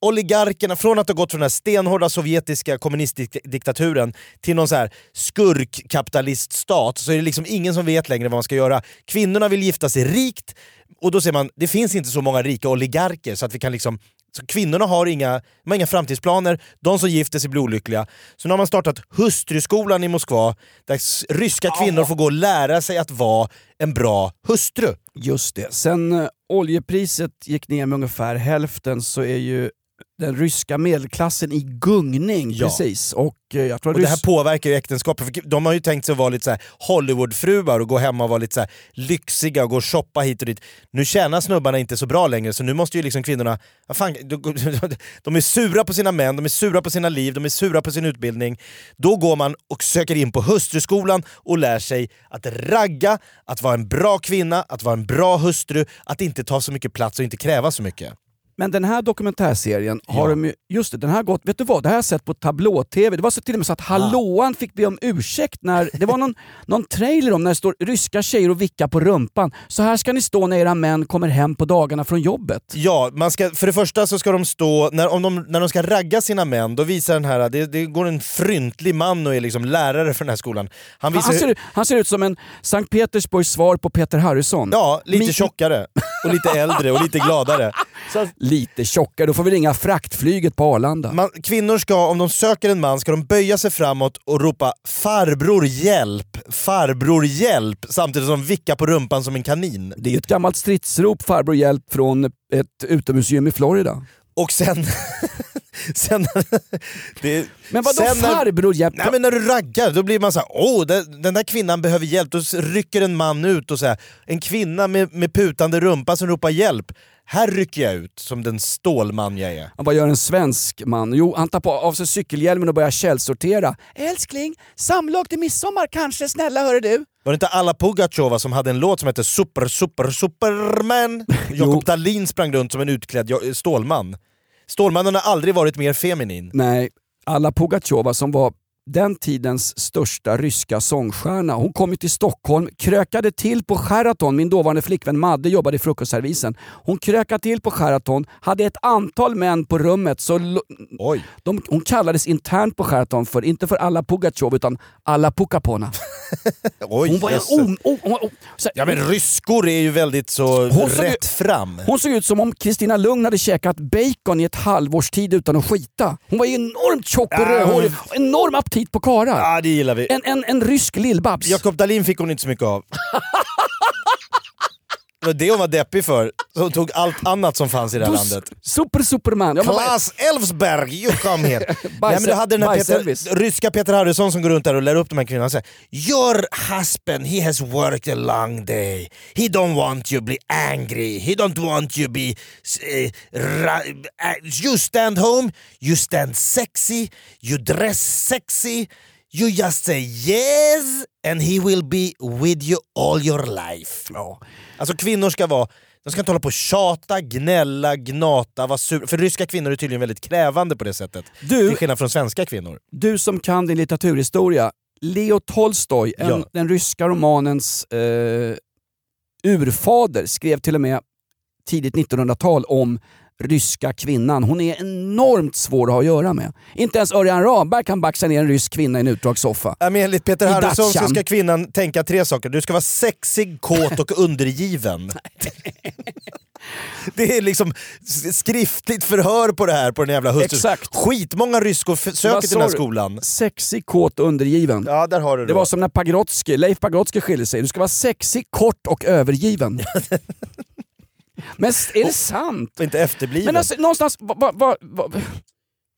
oligarkerna, från att ha gått från den här stenhårda sovjetiska kommunistdiktaturen till någon så här skurkkapitaliststat så är det liksom ingen som vet längre vad man ska göra. Kvinnorna vill gifta sig rikt och då ser man det finns inte så många rika oligarker så att vi kan liksom så kvinnorna har inga, har inga framtidsplaner, de som gifter sig blir olyckliga. Så nu har man startat hustruskolan i Moskva där ryska kvinnor får gå och lära sig att vara en bra hustru. Just det. Sen eh, oljepriset gick ner med ungefär hälften så är ju den ryska medelklassen i gungning. Ja. Precis. Och eh, jag tror Och det här påverkar ju äktenskapet, för de har ju tänkt sig att vara lite så Hollywoodfruar och gå hemma och vara lite så lyxiga och gå och shoppa hit och dit. Nu tjänar snubbarna inte så bra längre så nu måste ju liksom kvinnorna, fan, [laughs] de är sura på sina män, de är sura på sina liv, de är sura på sin utbildning. Då går man och söker in på hustruskolan och lär sig att ragga, att vara en bra kvinna, att vara en bra hustru, att inte ta så mycket plats och inte kräva så mycket. Men den här dokumentärserien har Ja. de ju, just det, den här gått, vet du vad, det här har jag sett på tablå-tv. Det var så till och med så Ah. att Hallåan fick be om ursäkt när, det var någon, någon trailer om när det står ryska tjejer och vickar på rumpan. Så här ska ni stå när era män kommer hem på dagarna från jobbet. Ja, man ska, för det första så ska de stå, när, om de, när de ska ragga sina män, då visar den här, det, det går en fryntlig man och är liksom lärare för den här skolan. Han Han, han, ser, ut- han ser ut som en Sankt Petersburgs svar på Peter Harrison. Ja, lite Mi- tjockare och lite äldre och lite gladare. Så att Lite tjockare, då får vi ringa fraktflyget på Arlanda. man, kvinnor ska, om de söker en man, ska de böja sig framåt och ropa “farbror hjälp, farbror hjälp” samtidigt som de vickar på rumpan som en kanin. Det är ju ett gammalt stridsrop, farbror hjälp, från ett utomhusgym i Florida. Och sen... [laughs] sen det, Men vadå sen farbror hjälp? Nej men när du raggar, då blir man såhär åh den, den där kvinnan behöver hjälp. Då rycker en man ut och säger en kvinna med, med putande rumpa som ropar hjälp. Här rycker jag ut som den stålman jag är. Vad gör en svensk man? Jo, han tar på av sig cykelhjälmen och börjar källsortera. Älskling, samlag till midsommar kanske, snälla hörru du. Var det inte Alla Pugachova som hade en låt som hette Super Super Superman? [laughs] Jakob Dahlin sprang runt som en utklädd stålman. Stålmannen har aldrig varit mer feminin. Nej, Alla Pugachova som var den tidens största ryska sångstjärna. Hon kom till Stockholm, krökade till på Sheraton. Min dåvarande flickvän Madde jobbade i frukostservisen. Hon krökade till på Sheraton, hade ett antal män på rummet. Så Oj. de, hon kallades internt på Sheraton för, inte för Alla Pugachov, utan Alla Pukapona. [laughs] Oj Hon var om, om, om, Ja men ryskor är ju väldigt så Hon såg rätt ju- fram. Hon såg ut som om Kristina Lugn hade käkat bacon i ett halvårs tid utan att skita. Hon var ju enormt tjock och Ja, rödhårig, enorm aptit på karlar. Ja det gillar vi. En, en, en rysk lillbabs. Jakob Dahlin fick hon inte så mycket av. [laughs] Det var det hon var deppig för. Hon tog allt annat som fanns i det här landet. Super Superman. Klas Elfsberg, you come here! [laughs] Nej, men du hade den här. Peter, ryska Peter Harrison som går runt där och lär upp de här kvinnorna. Säger Your husband, he has worked a long day. He don't want you be angry. He don't want you be... eh, you stand home, you stand sexy, you dress sexy. You just say yes and he will be with you all your life. Alltså kvinnor ska vara de ska inte hålla på och tjata, gnälla, gnata, vara sur. För ryska kvinnor är tydligen väldigt krävande på det sättet. Du- Till skillnad från svenska kvinnor. Du som kan din litteraturhistoria. Leo Tolstoj, en, Ja. den ryska romanens eh, urfader, skrev till och med tidigt 1900-tal om ryska kvinnan. Hon är enormt svår att ha att göra med. Inte ens Örjan Ramberg kan baxa ner en rysk kvinna i en utdragssoffa. Ja, men enligt Peter Harrison så ska kvinnan tänka tre saker. Du ska vara sexig, kåt och undergiven. [laughs] Det är liksom skriftligt förhör på det här på den jävla hustrun. Exakt. Skitmånga ryskor söker till den här skolan. Sexig, kåt och undergiven. Ja, där har du Det då. var som när Pagrotsky, Leif Pagrotsky skilde sig. Du ska vara sexig, kort och övergiven. [laughs] Men är det sant? Inte efterbliven. Men alltså, någonstans... Va, va, va,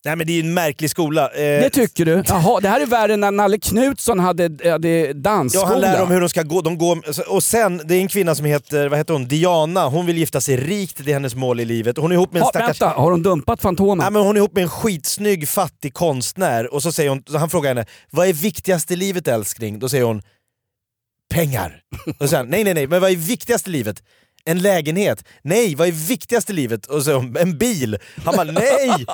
Nej men det är ju en märklig skola. Eh, det tycker du? Jaha, det här är värre än när Nalle Knutsson hade, hade dansskola. Ja, han lär dem hur de ska gå. De går och sen, det är en kvinna som heter, vad heter hon, Diana. Hon vill gifta sig rikt, det är hennes mål i livet. Hon är ihop med en ha, stackars... Vänta, har de dumpat Fantomen? Nej, men hon är ihop med en skitsnygg fattig konstnär och så säger hon, så han frågar henne vad är viktigast i livet älskling? Då säger hon pengar. Och han, nej nej nej, men vad är viktigast i livet? En lägenhet? Nej, vad är viktigast i livet? Och så en bil. Han bara nej!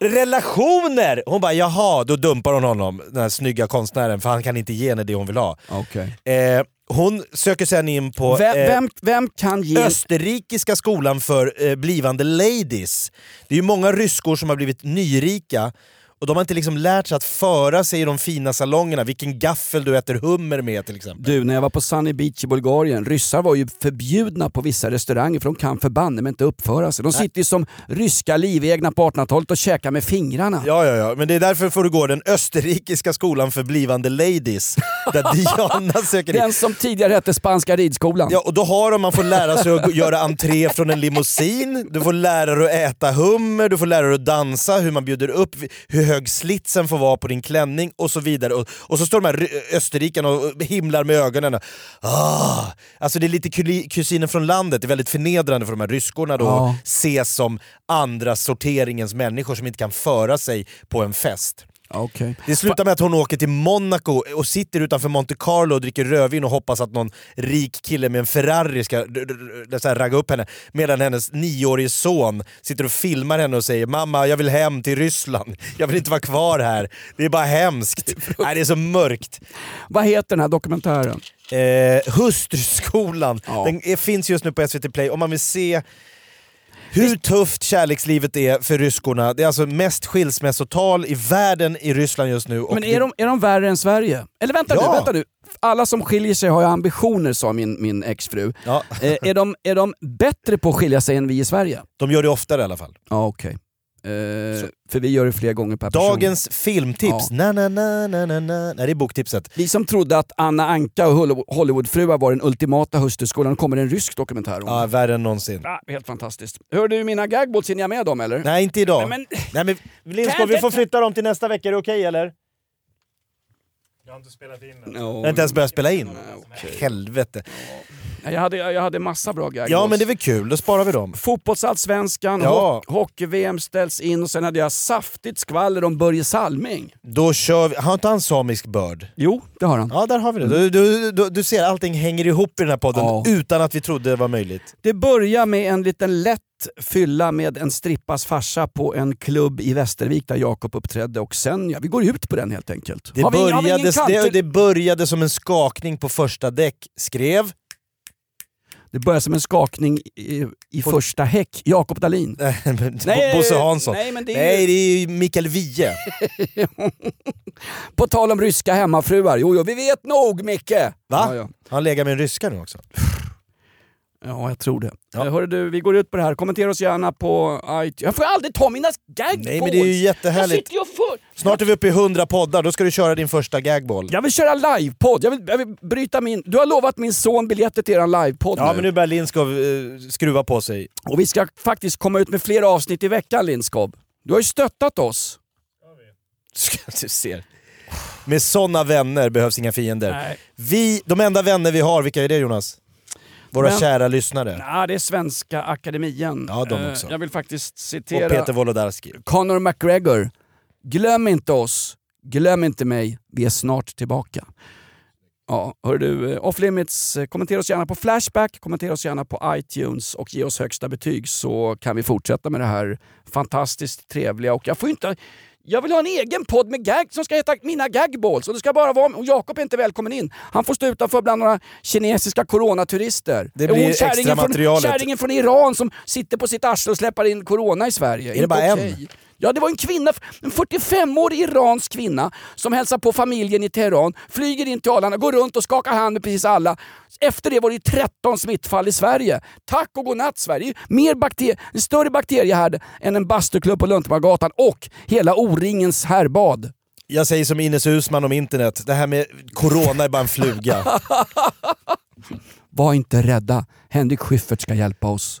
Relationer! Hon bara jaha, då dumpar hon honom, den här snygga konstnären, för han kan inte ge henne det hon vill ha. Okej. Eh, hon söker sen in på Vem, eh, vem, vem kan ge... Österrikiska skolan för eh, blivande ladies. Det är ju många ryskor som har blivit nyrika och de har inte liksom lärt sig att föra sig i de fina salongerna, vilken gaffel du äter hummer med till exempel. Du, när jag var på Sunny Beach i Bulgarien, ryssar var ju förbjudna på vissa restauranger för de kan förbanne mig inte uppföra sig. De sitter ju som ryska livegna på 1800-talet och käkar med fingrarna. Ja, ja, ja, men det är därför får du gå den österrikiska skolan för blivande ladies, där [laughs] Diana söker in. Den som tidigare hette Spanska ridskolan. Ja, och då har de, man får lära sig att göra entré från en limousin, du får lära dig att äta hummer, du får lära dig att dansa, hur man bjuder upp, hur hög slitsen får vara på din klänning och så vidare. Och, och så står de här österrikarna och himlar med ögonen. Ah, alltså det är lite kusiner från landet, det är väldigt förnedrande för de här ryskorna då Ja. att ses som andra sorteringens människor som inte kan föra sig på en fest. Okej. Det slutar med att hon åker till Monaco och sitter utanför Monte Carlo och dricker rödvin och hoppas att någon rik kille med en Ferrari ska så ragga upp henne. Medan hennes nioårige son sitter och filmar henne och säger “Mamma, jag vill hem till Ryssland. Jag vill inte vara kvar här. Det är bara hemskt.” Nej, det är så mörkt. Vad heter den här dokumentären? Eh, Hustruskolan, Ja. den är, finns just nu på SVT Play om man vill se hur tufft kärlekslivet är för ryskorna. Det är alltså mest skilsmässotal i världen i Ryssland just nu. Men är de, är de värre än Sverige? Eller vänta Ja. nu, vänta nu. Alla som skiljer sig har ju ambitioner sa min, min exfru. Ja. Eh, är, de, är de bättre på att skilja sig än vi i Sverige? De gör det oftare i alla fall. Ja okej. Eh, för vi gör det fler gånger per person. Dagens filmtips. Ja. Na, na, na, na, na, na. Nej, det är boktipset. Vi som trodde att Anna Anka och Hollywood- Hollywoodfruar var den ultimata hustruskolan, kommer en rysk dokumentär om Ja, det. värre än någonsin. Ah, helt fantastiskt. Hör du mina gagballs, hinner jag med dem eller? Nej, inte idag. Men, men, Nej, men Lindskog, vi får flytta dem till nästa vecka. Är det okej eller? Jag har inte spelat in den. Ja, Jag har inte ens börjat spela in. okej. Helvete. Jag, hade, jag hade massa bra gagballs. Ja, men det är väl kul. Då sparar vi dem. Fotbollsallsvenskan, Ja. ho- hockey-VM ställs in och sen hade jag saftigt skvaller om Börje Salming. Då kör vi. Har inte han samisk börd? Jo, det har han. Ja, där har vi det. Du, du, du, du ser, allting hänger ihop i den här podden Ja. utan att vi trodde det var möjligt. Det börjar med en liten lätt fylla med en strippas farsa på en klubb i Västervik där Jakob uppträdde och sen, ja vi går ut på den helt enkelt. Det, ingen började, det, det började som en skakning på första däck. Skrev... Det börjar som en skakning i, i första häck. Jakob Dahlin. [laughs] Nej, Bosse Hansson. Nej, men det är Nej, det är Mikael Wiehe. [laughs] på tal om ryska hemmafruar. Jo, jo, vi vet nog Micke! Va? Ja, ja. Han lägger med en ryska nu också. Ja jag tror det. Ja. Ja. Hörru du, vi går ut på det här. Kommentera oss gärna på iTunes. Jag får aldrig ta mina gagballs! Nej, men det är ju jättehärligt. Jag för... Snart är vi uppe i 100 poddar, då ska du köra din första gagball. Jag vill köra livepodd. Jag vill, jag vill bryta min... Du har lovat min son biljetter till eran livepodd Ja, nu. men nu börjar Lindskov eh, skruva på sig. Och vi ska faktiskt komma ut med fler avsnitt i veckan Lindskov. Du har ju stöttat oss. Du ser. Med såna vänner behövs inga fiender. Nej. Vi, de enda vänner vi har, vilka är det Jonas? Våra Men- kära lyssnare. Ja, det är Svenska Akademien. Ja, de Eh, också. Jag vill faktiskt Och citera Peter Wolodarski. Conor McGregor. Glöm inte oss, glöm inte mig, vi är snart tillbaka. Ja, hör du, eh, Off Limits, eh, kommentera oss gärna på Flashback, kommentera oss gärna på iTunes och ge oss högsta betyg så kan vi fortsätta med det här fantastiskt trevliga. Och jag får inte... Jag vill ha en egen podd med gag som ska heta Mina Gagballs och det ska bara vara... Och Jakob är inte välkommen in. Han får stå utanför bland några kinesiska coronaturister. Det blir extra från, materialet. Kärringen från Iran som sitter på sitt arsle och släpper in corona i Sverige. Är det bara Inte en? Ja, det var en kvinna, en 45-årig iransk kvinna som hälsar på familjen i Teheran, flyger in till Arlanda, går runt och skakar hand med precis alla. Efter det var det 13 smittfall i Sverige. Tack och godnatt Sverige. Mer bakter en större bakteriehärd än en bastuklubb på Luntemagatan och hela O-ringens härbad. Jag säger som Ines Usman om internet, det här med corona är bara en fluga. [laughs] Var inte rädda, Henrik Schyffert ska hjälpa oss.